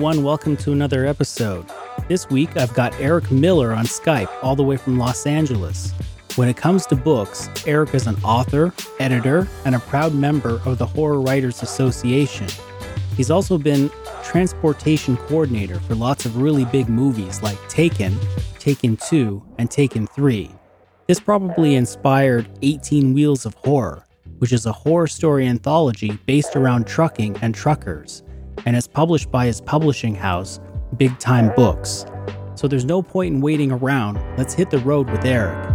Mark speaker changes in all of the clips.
Speaker 1: Everyone. Welcome to another episode. This week, I've got Eric Miller on Skype, all the way from Los Angeles. When it comes to books, Eric is an author, editor, and a proud member of the Horror Writers Association. He's also been transportation coordinator for lots of really big movies like Taken, Taken 2, and Taken 3. This probably inspired 18 Wheels of Horror, which is a horror story anthology based around trucking and truckers and is published by his publishing house, Big Time Books. So there's no point in waiting around. Let's hit the road with Eric.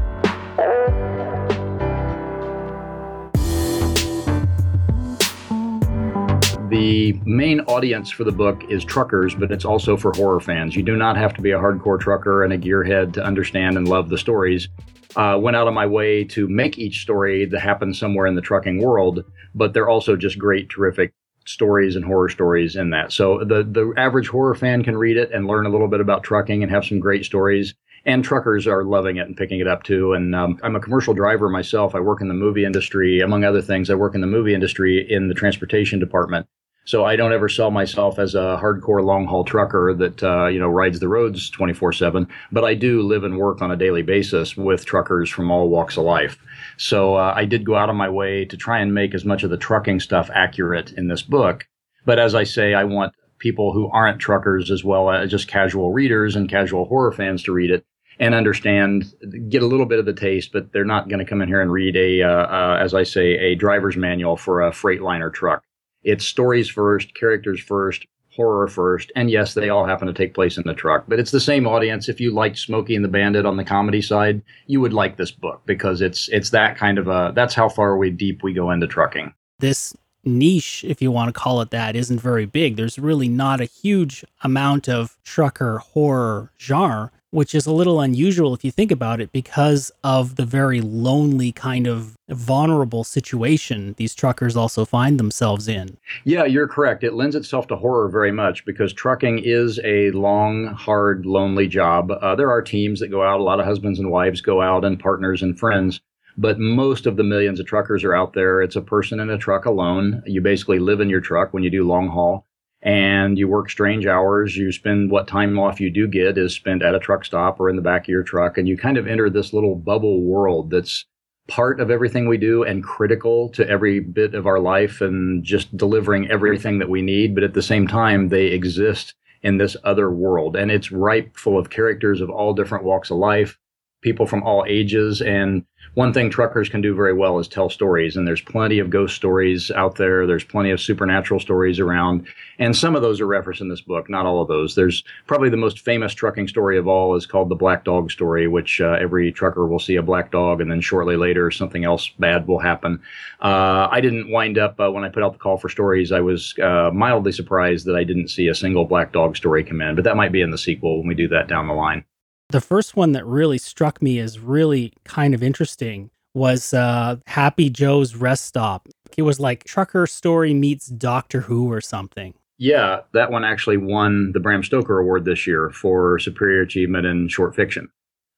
Speaker 2: The main audience for the book is truckers, but it's also for horror fans. You do not have to be a hardcore trucker and a gearhead to understand and love the stories. Uh, went out of my way to make each story that happens somewhere in the trucking world, but they're also just great, terrific stories and horror stories in that. So the the average horror fan can read it and learn a little bit about trucking and have some great stories. And truckers are loving it and picking it up too. And um, I'm a commercial driver myself. I work in the movie industry, among other things. I work in the movie industry in the transportation department. So I don't ever sell myself as a hardcore long haul trucker that uh, you know rides the roads 24 seven. But I do live and work on a daily basis with truckers from all walks of life. So uh, I did go out of my way to try and make as much of the trucking stuff accurate in this book. But as I say, I want people who aren't truckers as well as just casual readers and casual horror fans to read it and understand, get a little bit of the taste, but they're not going to come in here and read a, uh, uh, as I say, a driver's manual for a Freightliner truck. It's stories first, characters first, horror first, and yes, they all happen to take place in the truck. But it's the same audience. If you liked Smokey and the Bandit on the comedy side, you would like this book because it's it's that kind of a that's how far we deep we go into trucking.
Speaker 1: This niche, if you want to call it that, isn't very big. There's really not a huge amount of trucker horror genre which is a little unusual if you think about it because of the very lonely kind of vulnerable situation these truckers also find themselves in.
Speaker 2: Yeah, you're correct. It lends itself to horror very much because trucking is a long, hard, lonely job. Uh, there are teams that go out, a lot of husbands and wives go out, and partners and friends. But most of the millions of truckers are out there. It's a person in a truck alone. You basically live in your truck when you do long haul and you work strange hours. You spend what time off you do get is spent at a truck stop or in the back of your truck. And you kind of enter this little bubble world that's part of everything we do and critical to every bit of our life and just delivering everything that we need. But at the same time, they exist in this other world. And it's ripe full of characters of all different walks of life, people from all ages. And one thing truckers can do very well is tell stories. And there's plenty of ghost stories out there. There's plenty of supernatural stories around. And some of those are referenced in this book not all of those. There's probably the most famous trucking story of all is called the black dog story which uh, every trucker will see a black dog and then shortly later something else bad will happen. Uh, i didn't wind up uh, when i put out the call for stories i was uh, mildly surprised that i didn't see a single black dog story come in but that might be in the sequel when we do that down the line
Speaker 1: the first one that really struck me as really kind of interesting was uh, Happy Joe's Rest Stop. It was like Trucker Story meets Doctor Who or something.
Speaker 2: Yeah, that one actually won the Bram Stoker Award this year for superior achievement in short fiction.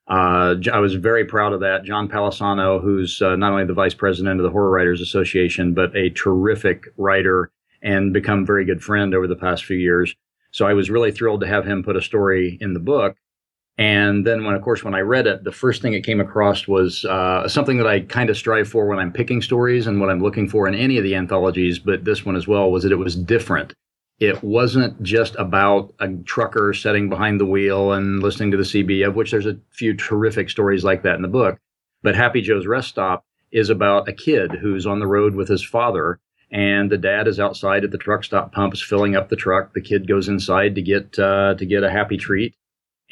Speaker 2: Uh, I was very proud of that. John Palisano, who's uh, not only the vice president of the Horror Writers Association, but a terrific writer and become very good friend over the past few years. So I was really thrilled to have him put a story in the book. And then, when of course, when I read it, the first thing it came across was uh, something that I kind of strive for when I'm picking stories and what I'm looking for in any of the anthologies, but this one as well, was that it was different. It wasn't just about a trucker sitting behind the wheel and listening to the CB, of which there's a few terrific stories like that in the book. But Happy Joe's Rest Stop is about a kid who's on the road with his father, and the dad is outside at the truck stop pumps filling up the truck. The kid goes inside to get uh, to get a happy treat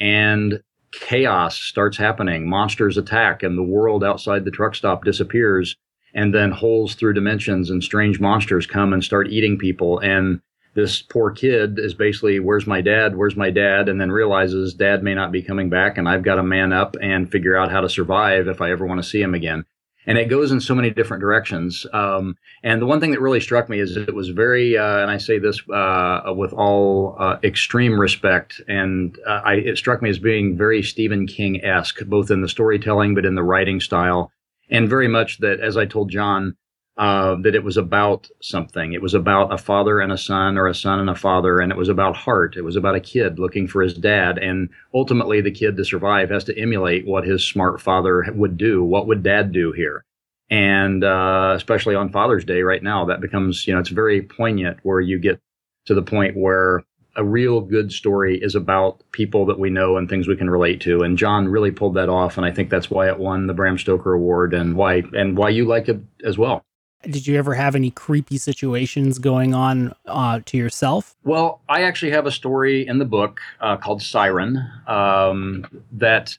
Speaker 2: and chaos starts happening. Monsters attack, and the world outside the truck stop disappears. And then holes through dimensions and strange monsters come and start eating people. And this poor kid is basically, Where's my dad? Where's my dad? And then realizes dad may not be coming back, and I've got to man up and figure out how to survive if I ever want to see him again and it goes in so many different directions. Um, and the one thing that really struck me is it was very, uh, and I say this uh, with all uh, extreme respect, and uh, I, it struck me as being very Stephen King esque, both in the storytelling but in the writing style, and very much that, as I told John. Uh, that it was about something. It was about a father and a son, or a son and a father, and it was about heart. It was about a kid looking for his dad, and ultimately, the kid to survive has to emulate what his smart father would do. What would dad do here? And uh, especially on Father's Day right now, that becomes you know it's very poignant where you get to the point where a real good story is about people that we know and things we can relate to. And John really pulled that off, and I think that's why it won the Bram Stoker Award and why and why you like it as well.
Speaker 1: Did you ever have any creepy situations going on uh, to yourself?
Speaker 2: Well, I actually have a story in the book uh, called Siren um, that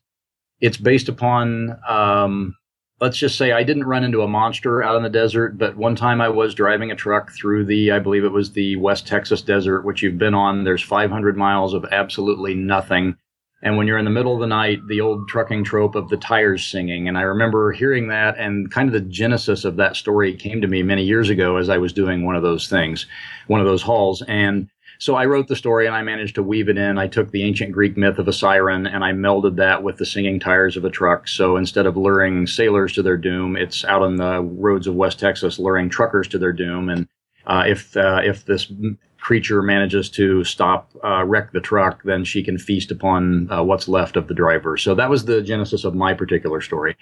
Speaker 2: it's based upon um, let's just say I didn't run into a monster out in the desert, but one time I was driving a truck through the, I believe it was the West Texas desert, which you've been on. There's 500 miles of absolutely nothing. And when you're in the middle of the night, the old trucking trope of the tires singing. And I remember hearing that, and kind of the genesis of that story came to me many years ago as I was doing one of those things, one of those hauls. And so I wrote the story and I managed to weave it in. I took the ancient Greek myth of a siren and I melded that with the singing tires of a truck. So instead of luring sailors to their doom, it's out on the roads of West Texas luring truckers to their doom. And uh, if uh, if this creature manages to stop, uh, wreck the truck, then she can feast upon uh, what's left of the driver. So that was the genesis of my particular story.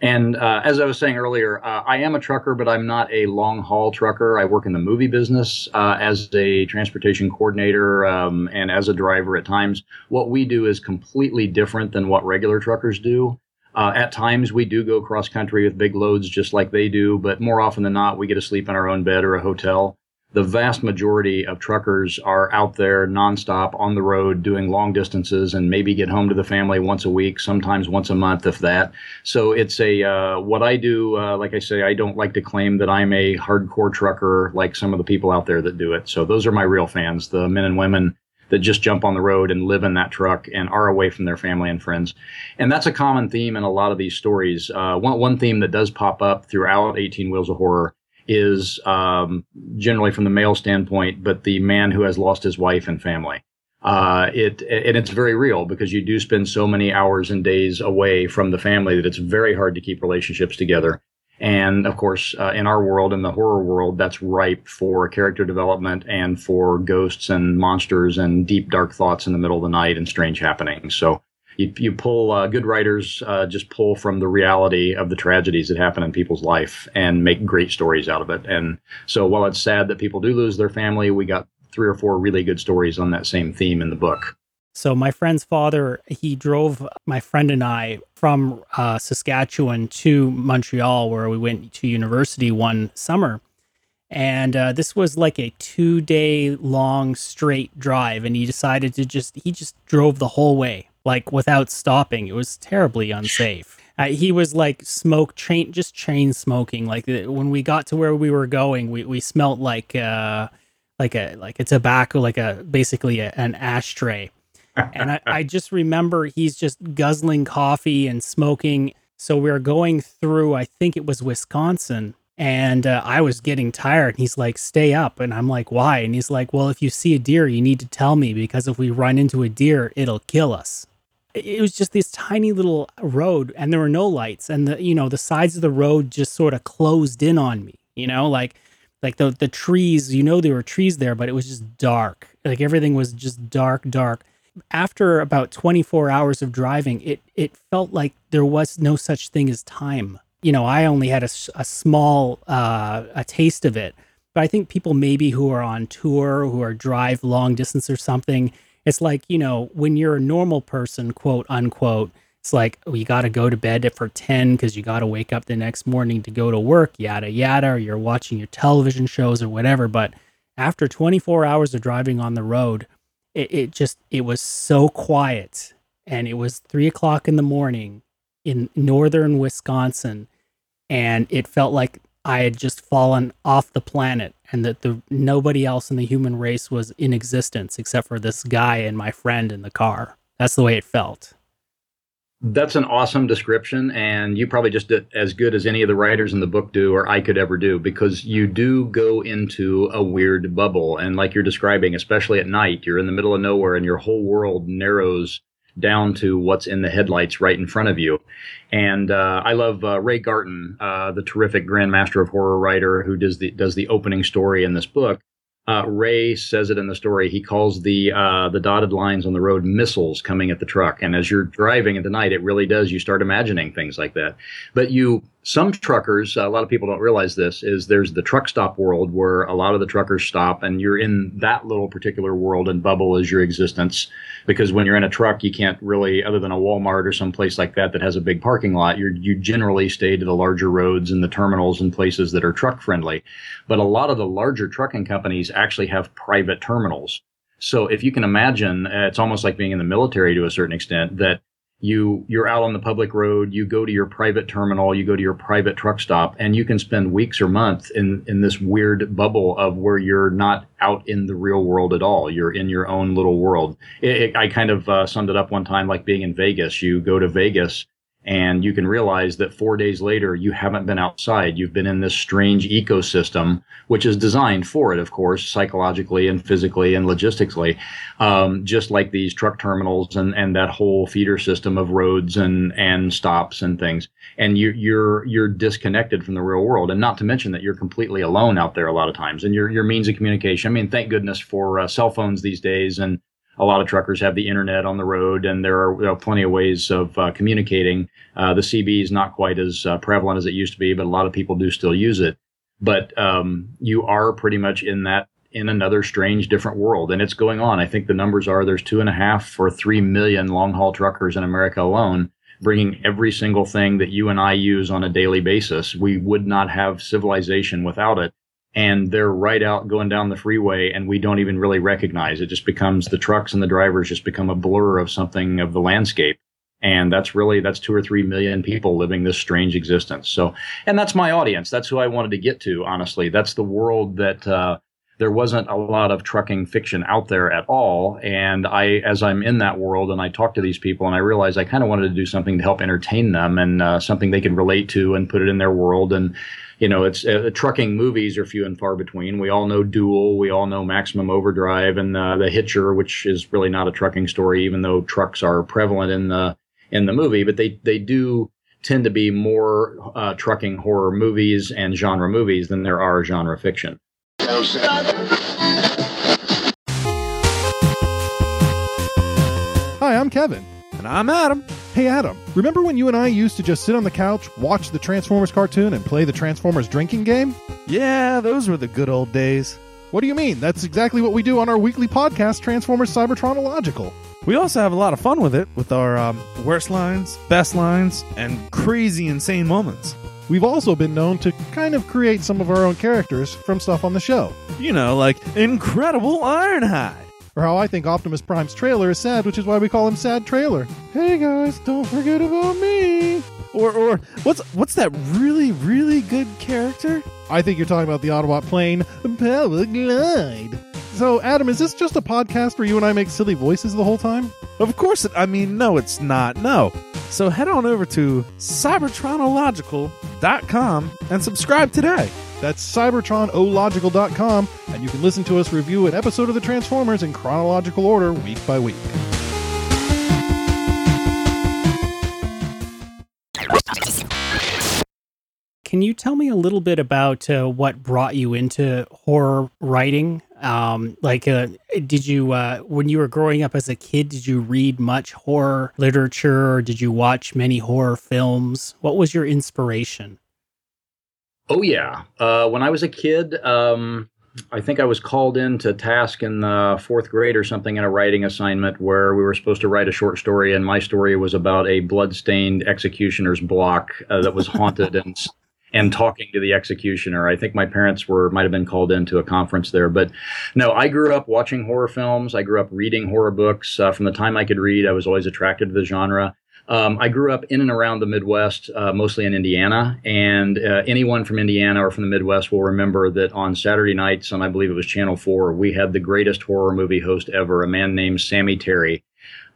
Speaker 2: And uh, as I was saying earlier, uh, I am a trucker, but I'm not a long haul trucker. I work in the movie business uh, as a transportation coordinator um, and as a driver at times. What we do is completely different than what regular truckers do. Uh, at times, we do go cross country with big loads just like they do, but more often than not, we get to sleep in our own bed or a hotel the vast majority of truckers are out there nonstop on the road doing long distances and maybe get home to the family once a week, sometimes once a month, if that. So it's a uh, what I do. Uh, like I say, I don't like to claim that I'm a hardcore trucker like some of the people out there that do it. So those are my real fans, the men and women that just jump on the road and live in that truck and are away from their family and friends. And that's a common theme in a lot of these stories. Uh, one, one theme that does pop up throughout 18 Wheels of Horror is um, generally from the male standpoint, but the man who has lost his wife and family. Uh, it and it's very real because you do spend so many hours and days away from the family that it's very hard to keep relationships together. And of course, uh, in our world, in the horror world, that's ripe for character development and for ghosts and monsters and deep dark thoughts in the middle of the night and strange happenings. So you, you pull uh, good writers uh, just pull from the reality of the tragedies that happen in people's life and make great stories out of it. And so while it's sad that people do lose their family, we got three or four really good stories on that same theme in the book.
Speaker 1: So my friend's father, he drove my friend and I from uh, Saskatchewan to Montreal, where we went to university one summer. And uh, this was like a two day long straight drive. And he decided to just, he just drove the whole way like without stopping. It was terribly unsafe. Uh, he was like smoke chain, just chain smoking. Like when we got to where we were going, we, we smelt like uh, like a like a tobacco, like a basically a, an ashtray. and I, I just remember he's just guzzling coffee and smoking. So we are going through, I think it was Wisconsin, and uh, I was getting tired. He's like, "Stay up," and I'm like, "Why?" And he's like, "Well, if you see a deer, you need to tell me because if we run into a deer, it'll kill us." It was just this tiny little road and there were no lights and the you know the sides of the road just sort of closed in on me you know? Like like the the trees you know there were trees there but it was just dark. Like everything was just dark dark. After about 24 hours of driving it it felt like there was no such thing as time. You know i only had a, a small uh a taste of it. But i think people maybe who are on tour who are drive long distance or something it's like, you know, when you're a normal person, quote unquote, it's like, oh, you got to go to bed for 10 because you got to wake up the next morning to go to work, yada, yada, or you're watching your television shows or whatever. But after 24 hours of driving on the road, it, it just, it was so quiet. And it was three o'clock in the morning in northern Wisconsin. And it felt like I had just fallen off the planet and that the nobody else in the human race was in existence except for this guy and my friend in the car. That's the way it felt.
Speaker 2: That's an awesome description, and you probably just did as good as any of the writers in the book do, or I could ever do, because you do go into a weird bubble. And like you're describing, especially at night, you're in the middle of nowhere and your whole world narrows down to what's in the headlights right in front of you. And uh, I love uh, Ray Garton, uh, the terrific Grandmaster of Horror writer who does the does the opening story in this book. Uh, Ray says it in the story. He calls the uh, the dotted lines on the road missiles coming at the truck. And as you're driving at the night, it really does. You start imagining things like that. But you, some truckers, a lot of people don't realize this, is there's the truck stop world where a lot of the truckers stop, and you're in that little particular world and bubble is your existence. Because when you're in a truck, you can't really, other than a Walmart or some place like that that has a big parking lot, you you generally stay to the larger roads and the terminals and places that are truck friendly. But a lot of the larger trucking companies actually have private terminals. So if you can imagine, uh, it's almost like being in the military to a certain extent that you you're out on the public road, you go to your private terminal, you go to your private truck stop, and you can spend weeks or months in in this weird bubble of where you're not out in the real world at all. You're in your own little world. It, it, I kind of uh, summed it up one time like being in Vegas. You go to Vegas and you can realize that four days later you haven't been outside. You've been in this strange ecosystem which is designed for it of course psychologically and physically and logistically. Um, just like these truck terminals and, and that whole feeder system of roads and, and stops and things. And you, you're you're disconnected from the real world. And not to mention that you're completely alone out there a lot of times. And your, your means of communication i mean thank goodness for uh, cell phones these days and a lot of truckers have the internet on the road, and there are, plenty of ways of uh, communicating. Uh, the CB is not quite as uh, prevalent as it used to be, but a lot of people do still use it. But um, you are pretty much in that in another strange, different world, and it's going on. I think the numbers are there's two and a half or three million long haul truckers in America alone, bringing every single thing that you and I use on a daily basis. We would not have civilization without it and they're right out going down the freeway and we don't even really recognize. It just becomes the trucks and the drivers just become a blur of something of the landscape. And that's really that's two or three million people living this strange existence. So and that's my audience. That's who i wanted to get to honestly. That's the world that uh, there wasn't a lot of trucking fiction out there at all and i as i'm in that world and i talk to these people and i realize i kind of wanted to do something to help entertain them and uh, something they could relate to and put it in their world and you know, it's uh, trucking movies are few and far between. We all know Duel, we all know Maximum Overdrive, and uh, The Hitcher, which is really not a trucking story, even though trucks are prevalent in the in the movie. But they they do tend to be more uh, trucking horror movies and genre movies than there are genre fiction.
Speaker 3: Hi, I'm Kevin.
Speaker 4: And I'm Adam.
Speaker 3: Hey, Adam, remember when you and I used to just sit on the couch, watch the Transformers cartoon, and play the Transformers drinking game?
Speaker 4: Yeah, those were the good old days.
Speaker 3: What do you mean? That's exactly what we do on our weekly podcast, Transformers Cybertronological.
Speaker 4: We also have a lot of fun with it, with our um, worst lines, best lines, and crazy insane moments.
Speaker 3: We've also been known to kind of create some of our own characters from stuff on the show.
Speaker 4: You know, like Incredible Ironhide
Speaker 3: or how I think Optimus Prime's trailer is sad, which is why we call him Sad Trailer. Hey guys, don't forget about me.
Speaker 4: Or, or what's what's that really really good character?
Speaker 3: I think you're talking about the Autobot plane Powerglide. So, Adam, is this just a podcast where you and I make silly voices the whole time?
Speaker 4: Of course, it, I mean, no, it's not. No. So head on over to cybertronological.com and subscribe today.
Speaker 3: That's cybertronological.com, and you can listen to us review an episode of the Transformers in chronological order week by week.
Speaker 1: Can you tell me a little bit about uh, what brought you into horror writing? Um, like, uh, did you, uh, when you were growing up as a kid, did you read much horror literature or did you watch many horror films? What was your inspiration?
Speaker 2: Oh yeah. Uh, when I was a kid, um, I think I was called in to task in the fourth grade or something in a writing assignment where we were supposed to write a short story, and my story was about a bloodstained executioner's block uh, that was haunted and and talking to the executioner. I think my parents were might have been called into a conference there, but no, I grew up watching horror films. I grew up reading horror books uh, from the time I could read. I was always attracted to the genre. Um, I grew up in and around the Midwest, uh, mostly in Indiana, and uh, anyone from Indiana or from the Midwest will remember that on Saturday nights, on I believe it was Channel Four, we had the greatest horror movie host ever, a man named Sammy Terry.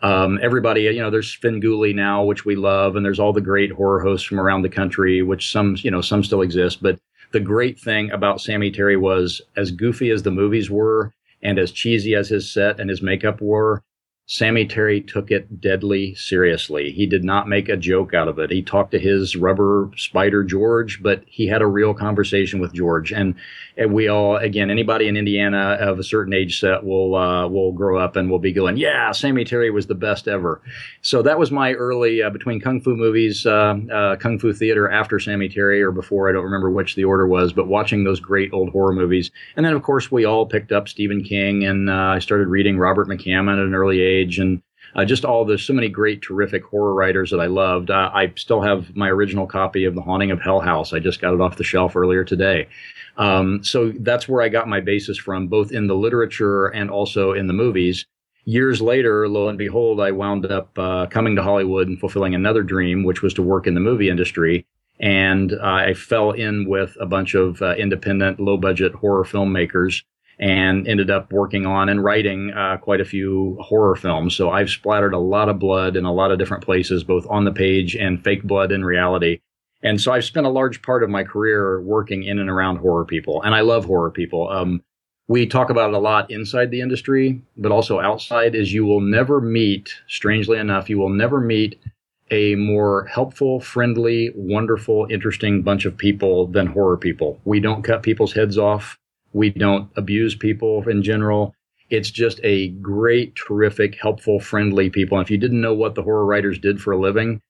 Speaker 2: Um, everybody, you know, there's Svengoolie now, which we love, and there's all the great horror hosts from around the country, which some, you know, some still exist. But the great thing about Sammy Terry was as goofy as the movies were, and as cheesy as his set and his makeup were, Sammy Terry took it deadly seriously. He did not make a joke out of it. He talked to his rubber spider George, but he had a real conversation with George. And, and we all, again, anybody in Indiana of a certain age set will uh, will grow up and will be going, yeah, Sammy Terry was the best ever. So that was my early uh, between kung fu movies, uh, uh kung fu theater after Sammy Terry or before. I don't remember which the order was, but watching those great old horror movies. And then of course we all picked up Stephen King, and uh, I started reading Robert McCammon at an early age And uh, just all there's so many great, terrific horror writers that I loved. Uh, I still have my original copy of The Haunting of Hell House. I just got it off the shelf earlier today. Um, so that's where I got my basis from, both in the literature and also in the movies. Years later, lo and behold, I wound up uh, coming to Hollywood and fulfilling another dream, which was to work in the movie industry. And I fell in with a bunch of uh, independent, low budget horror filmmakers and ended up working on and writing uh, quite a few horror films. So I've splattered a lot of blood in a lot of different places, both on the page and fake blood in reality. And so I've spent a large part of my career working in and around horror people, and I love horror people. Um, we talk about it a lot inside the industry, but also outside. Is you will never meet, strangely enough, you will never meet a more helpful, friendly, wonderful, interesting bunch of people than horror people. We don't cut people's heads off. We don't abuse people in general. It's just a great, terrific, helpful, friendly people. And if you didn't know what the horror writers did for a living,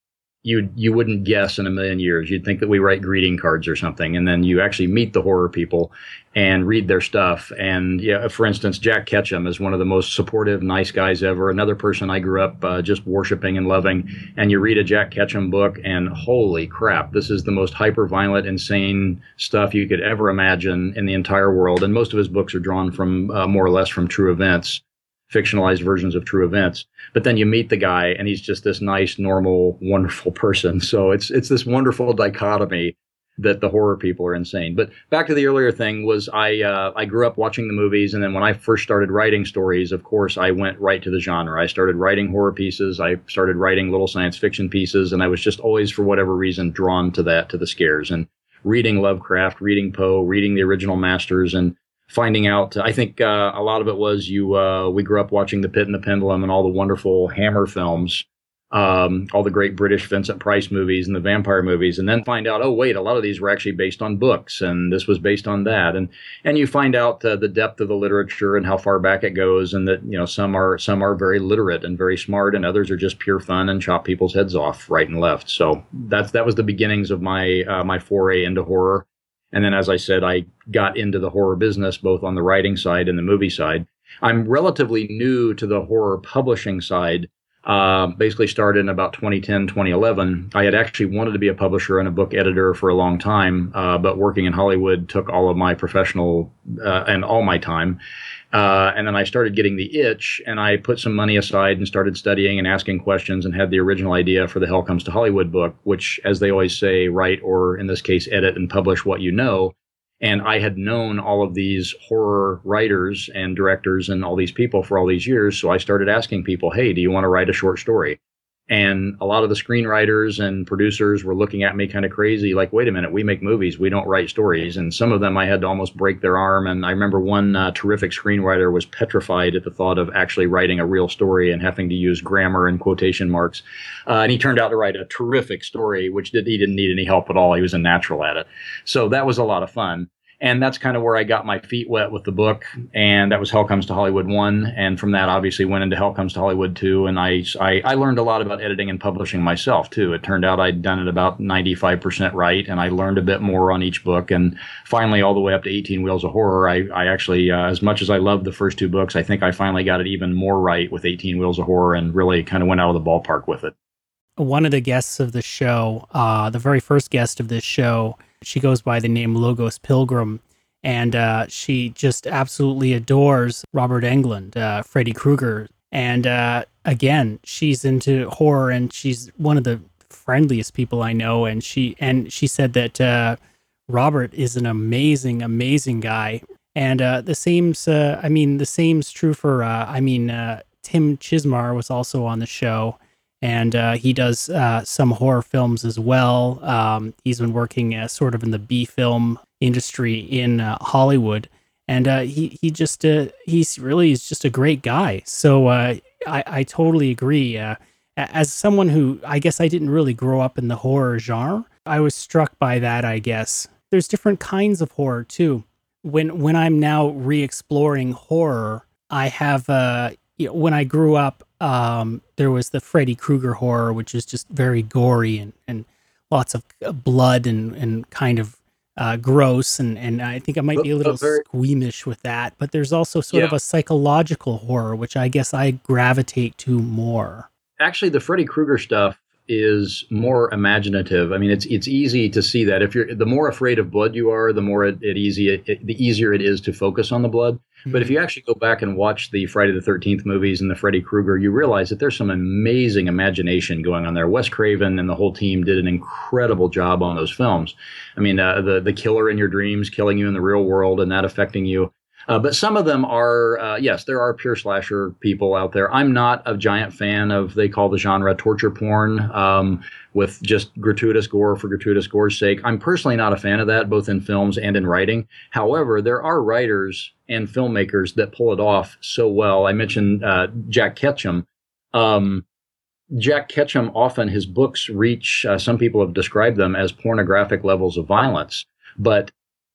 Speaker 2: you you wouldn't guess in a million years. You'd think that we write greeting cards or something, and then you actually meet the horror people and read their stuff. And yeah, for instance, Jack Ketchum is one of the most supportive, nice guys ever. Another person I grew up uh, just worshiping and loving. And you read a Jack Ketchum book, and holy crap, this is the most hyper violent, insane stuff you could ever imagine in the entire world. And most of his books are drawn from uh, more or less from true events fictionalized versions of true events. But then you meet the guy and he's just this nice, normal, wonderful person. So it's it's this wonderful dichotomy that the horror people are insane. But back to the earlier thing was I uh, I grew up watching the movies, and then when I first started writing stories, of course, I went right to the genre. I started writing horror pieces. I started writing little science fiction pieces, and I was just always, for whatever reason, drawn to that, to the scares and reading Lovecraft, reading Poe, reading the original masters, and finding out. I think uh, a lot of it was you. Uh, we grew up watching The Pit and the Pendulum and all the wonderful Hammer films, um, all the great British Vincent Price movies and the vampire movies, and then find out, oh wait, a lot of these were actually based on books, and this was based on that, and and you find out uh, the depth of the literature and how far back it goes, and that you know some are some are very literate and very smart, and others are just pure fun and chop people's heads off right and left. So that's that was the beginnings of my uh, my foray into horror. And then, as I said, I got into the horror business both on the writing side and the movie side. I'm relatively new to the horror publishing side. Uh, basically started in about 2010, 2011. I had actually wanted to be a publisher and a book editor for a long time, uh, but working in Hollywood took all of my professional uh, and all my time. Uh, and then I started getting the itch, and I put some money aside and started studying and asking questions, and had the original idea for the Hell Comes to Hollywood book, which, as they always say, write or in this case, edit and publish what you know. And I had known all of these horror writers and directors and all these people for all these years, so I started asking people, "Hey, do you want to write a short story?" And a lot of the screenwriters and producers were looking at me kind of crazy, like, wait a minute, we make movies, we don't write stories. And some of them I had to almost break their arm. And I remember one uh, terrific screenwriter was petrified at the thought of actually writing a real story and having to use grammar and quotation marks. Uh, and he turned out to write a terrific story, which did, he didn't need any help at all. He was a natural at it. So that was a lot of fun and that's kind of where I got my feet wet with the book, and that was Hell Comes to Hollywood one, and from that obviously went into Hell Comes to Hollywood two, and I, I I learned a lot about editing and publishing myself too. It turned out I'd done it about ninety five percent right, and I learned a bit more on each book, and finally all the way up to Eighteen Wheels of Horror, I I actually uh, as much as I loved the first two books, I think I finally got it even more right with Eighteen Wheels of Horror, and really kind of went out of the ballpark with it.
Speaker 1: One of the guests of the show, uh, the very first guest of this show she goes by the name Logos Pilgrim, and uh, she just absolutely adores Robert Englund, uh, Freddy Krueger. And uh, again, she's into horror, and she's one of the friendliest people I know. And she and she said that uh, Robert is an amazing, amazing guy. And uh, the same's, uh, I mean, the same's true for, I mean, Tim Chizmar was also on the show and uh, he does uh, some horror films as well. Um, he's been working uh, sort of in the B film industry in uh, Hollywood, and uh, he he just uh, he's really is just a great guy. So I, I totally agree. As someone who I guess I didn't really grow up in the horror genre, I was struck by that. I guess there's different kinds of horror too. When when I'm now re-exploring horror, I have uh, you know, when I grew up, um, there was the Freddy Krueger horror, which is just very gory and and lots of uh, blood and and kind of uh, gross and and I think I might be a little squeamish with that. But there's also sort yeah. of a psychological horror, which I guess I gravitate to more.
Speaker 2: Actually, the Freddy Krueger stuff is more imaginative. I mean, it's it's easy to see that if you're the more afraid of blood you are, the more it, it easy it, the easier it is to focus on the blood. Mm-hmm. But if hmm. you actually go back and watch the Friday the Thirteenth movies and the Freddy Krueger, you realize that there's some amazing imagination going on there. Wes Craven and the whole team did an incredible job on those films. I mean, uh, the the killer in your dreams killing you in the real world and that affecting you. Uh, but some of them are, uh, yes, there are pure slasher people out there. I'm not a giant fan of, they call the genre torture porn um, with just gratuitous gore for gratuitous gore's sake. I'm personally not a fan of that, both in films and in writing. However, there are writers and filmmakers that pull it off so well. I mentioned uh, Jack Ketchum. Um, Jack Ketchum often, his books reach, uh, some people have described them as pornographic levels of violence. But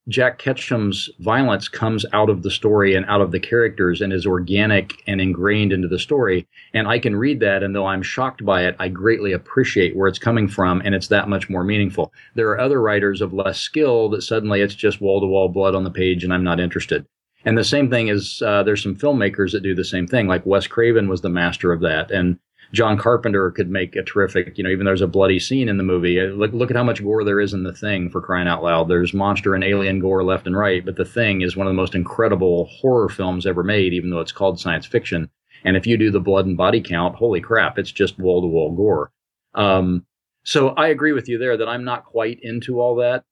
Speaker 2: Jack Ketchum's violence comes out of the story and out of the characters and is organic and ingrained into the story. And I can read that, and though I'm shocked by it, I greatly appreciate where it's coming from, and it's that much more meaningful. There are other writers of less skill that suddenly it's just wall to wall blood on the page, and I'm not interested. And the same thing is, uh, there's some filmmakers that do the same thing. Like Wes Craven was the master of that, and John Carpenter could make a terrific, you know, even there's a bloody scene in the movie. Uh, look, look at how much gore there is in the thing for crying out loud. There's monster and alien gore left and right, but the thing is one of the most incredible horror films ever made, even though it's called science fiction. And if you do the blood and body count, holy crap, it's just wall to wall gore. Um, so I agree with you there that I'm not quite into all that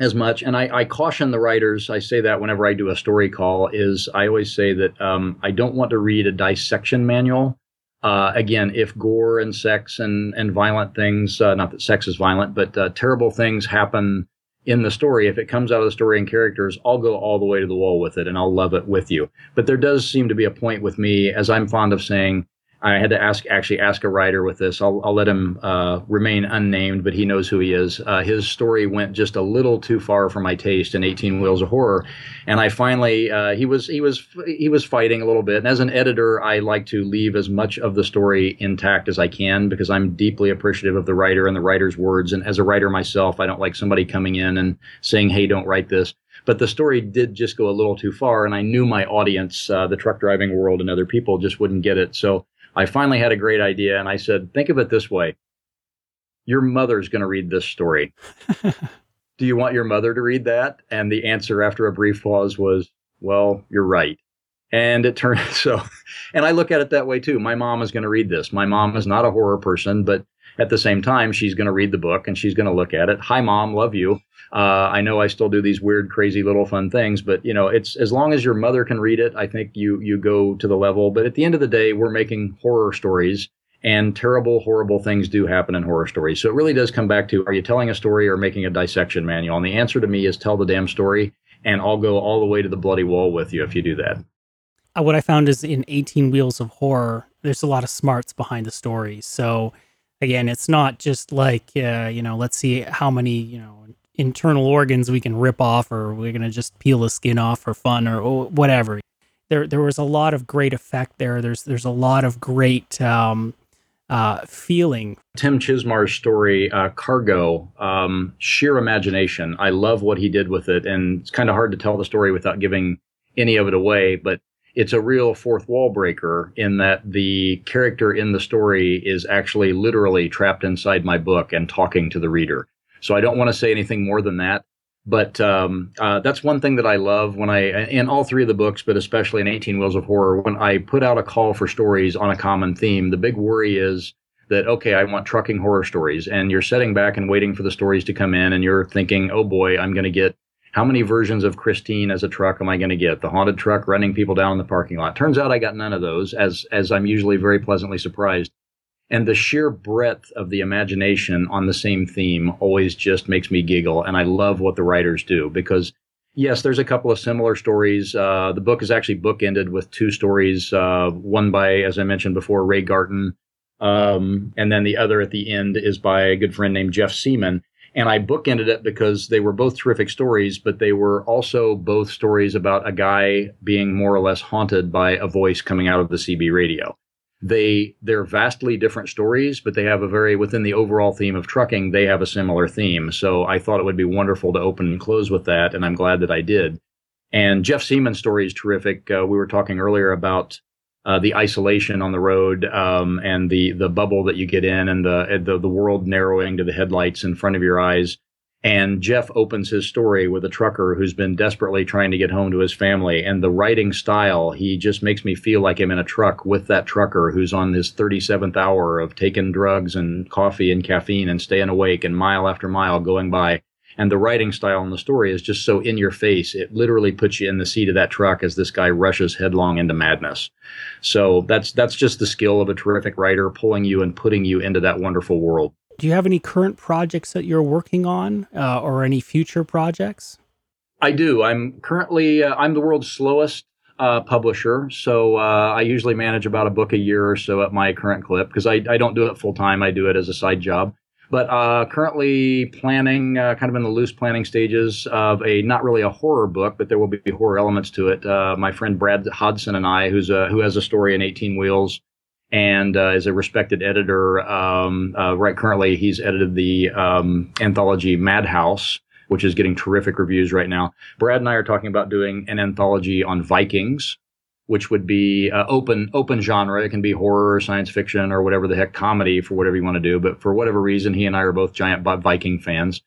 Speaker 2: as much. And I, I, caution the writers, I say that whenever I do a story call, is I always say that um, I don't want to read a dissection manual uh, again, if gore and sex and, and violent things, uh, not that sex is violent, but uh, terrible things happen in the story, if it comes out of the story and characters, I'll go all the way to the wall with it and I'll love it with you. But there does seem to be a point with me, as I'm fond of saying, I had to ask actually ask a writer with this. I'll, I'll let him uh, remain unnamed, but he knows who he is. Uh, his story went just a little too far for my taste in 18 Wheels of Horror, and I finally uh, he was he was he was fighting a little bit. And as an editor, I like to leave as much of the story intact as I can because I'm deeply appreciative of the writer and the writer's words. And as a writer myself, I don't like somebody coming in and saying, "Hey, don't write this." but the story did just go a little too far and i knew my audience uh, the truck driving world and other people just wouldn't get it so I finally had a great idea and I said, think of it this way. Your mother's going to read this story. Do you want your mother to read that? And the answer after a brief pause was, well, you're right. And it turned so, and I look at it that way too. My mom is going to read this. My mom is not a horror person, but at the same time, she's going to read the book and she's going to look at it. Hi, mom, love you. Uh, I know I still do these weird, crazy little fun things, but you know, it's as long as your mother can read it, I think you you go to the level. But at the end of the day, we're making horror stories, and terrible, horrible things do happen in horror stories. So it really does come back to: Are you telling a story or making a dissection manual? And the answer to me is tell the damn story, and I'll go all the way to the bloody wall with you if you do that.
Speaker 1: Uh, what I found is in 18 Wheels of Horror, there's a lot of smarts behind the story. So again, it's not just like uh, you know, let's see how many you know internal organs we can rip off, or we're gonna just peel the skin off for fun, or, whatever. There, there was a lot of great effect there. There's, there's a lot of great um, uh, feeling.
Speaker 2: Tim Chizmar's story, uh, Cargo, um, sheer imagination. I love what he did with it, and it's kind of hard to tell the story without giving any of it away. But it's a real fourth wall breaker in that the character in the story is actually literally trapped inside my book and talking to the reader. So I don't want to say anything more than that. But um, uh, that's one thing that I love when I, in all three of the books, but especially in 18 Wheels of Horror, when I put out a call for stories on a common theme, the big worry is that, okay, I want trucking horror stories. And you're sitting back and waiting for the stories to come in, and you're thinking, oh boy, I'm going to get how many versions of Christine as a truck am I going to get? The haunted truck running people down in the parking lot. Turns out I got none of those, as as I'm usually very pleasantly surprised. And the sheer breadth of the imagination on the same theme always just makes me giggle. And I love what the writers do because Yes, there's a couple of similar stories. Uh, the book is actually bookended with two stories. Uh, one by, as I mentioned before, Ray Garton, um, and then the other at the end is by a good friend named Jeff Seaman. And I bookended it because they were both terrific stories, but they were also both stories about a guy being more or less haunted by a voice coming out of the CB radio. They they're vastly different stories but they have a very within the overall theme of trucking they have a similar theme. So i thought it would be wonderful to open and close with that and i'm glad that i did. And jeff seaman's story is terrific. Uh, we were talking earlier about uh, the isolation on the road um, and the the bubble that you get in and the, the the world narrowing to the headlights in front of your eyes and Jeff opens his story with a trucker who's been desperately trying to get home to his family. And the writing style, he just makes me feel like I'm in a truck with that trucker who's on his 37th hour of taking drugs and coffee and caffeine and staying awake and mile after mile going by. And the writing style in the story is just so in your face. It literally puts you in the seat of that truck as this guy rushes headlong into madness. So that's, that's just the skill of a terrific writer pulling you and putting you into that wonderful world.
Speaker 1: Do you have any current projects that you're working on uh, or any future projects?
Speaker 2: I do. I'm currently uh, I'm the world's slowest uh, publisher, so uh, I usually manage about a book a year or so at my current clip because I, I don't do it full time. I do it as a side job. But uh, currently planning, uh, kind of in the loose planning stages of a not really a horror book, but there will be horror elements to it. my friend Brad Hodson and I, who's a, who has a story in 18 Wheels, and uh, is a respected editor. Um, uh, right currently, he's edited the um, anthology Madhouse, which is getting terrific reviews right now. Brad and I are talking about doing an anthology on Vikings, which would be uh, open open genre. It can be horror, science fiction, or whatever the heck, comedy for whatever you want to do. But for whatever reason, he and I are both giant Viking fans.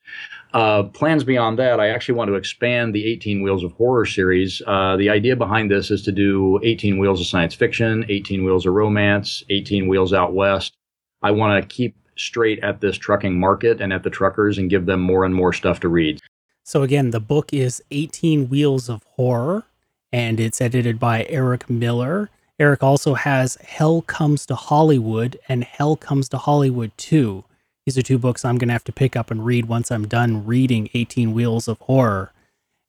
Speaker 2: Uh, plans beyond that, I actually want to expand the 18 Wheels of Horror series. Uh, the idea behind this is to do 18 Wheels of Science Fiction, 18 Wheels of Romance, 18 Wheels Out West. I want to keep straight at this trucking market and at the truckers and give them more and more stuff to read.
Speaker 1: So, again, the book is 18 Wheels of Horror and it's edited by Eric Miller. Eric also has Hell Comes to Hollywood and Hell Comes to Hollywood 2. These are two books I'm going to have to pick up and read once I'm done reading 18 Wheels of Horror.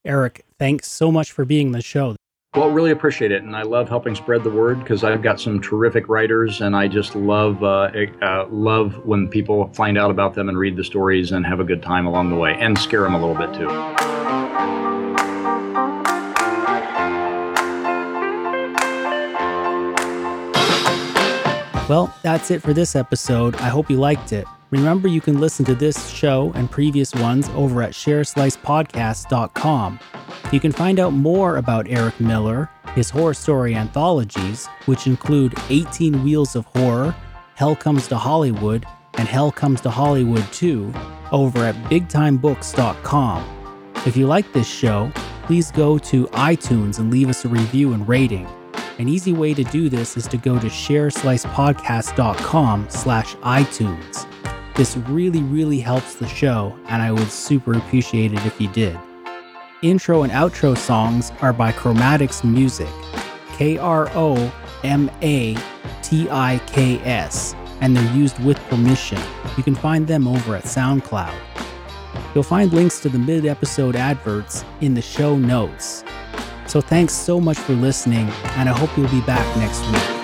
Speaker 1: Eric, thanks so much for being the show.
Speaker 2: Well, really appreciate it, and I love helping spread the word because I've got some terrific writers, and I just love uh, uh, love when people find out about them and read the stories and have a good time along the way, and scare them a little bit too.
Speaker 1: Well, that's it for this episode. I hope you liked it. Remember, you can listen to this show and previous ones over at shareslicepodcast.com. You can find out more about Eric Miller, his horror story anthologies, which include 18 Wheels of Horror, Hell Comes to Hollywood, and Hell Comes to Hollywood 2, over at bigtimebooks.com. If you like this show, please go to iTunes and leave us a review and rating. An easy way to do this is to go to shareslicepodcast.com slash iTunes. This really, really helps the show, and I would super appreciate it if you did. Intro and outro songs are by Kromatiks Music, K R O M A T I K S, and they're used with permission. You can find them over at SoundCloud. You'll find links to the mid episode adverts in the show notes. So thanks so much for listening, and I hope you'll be back next week.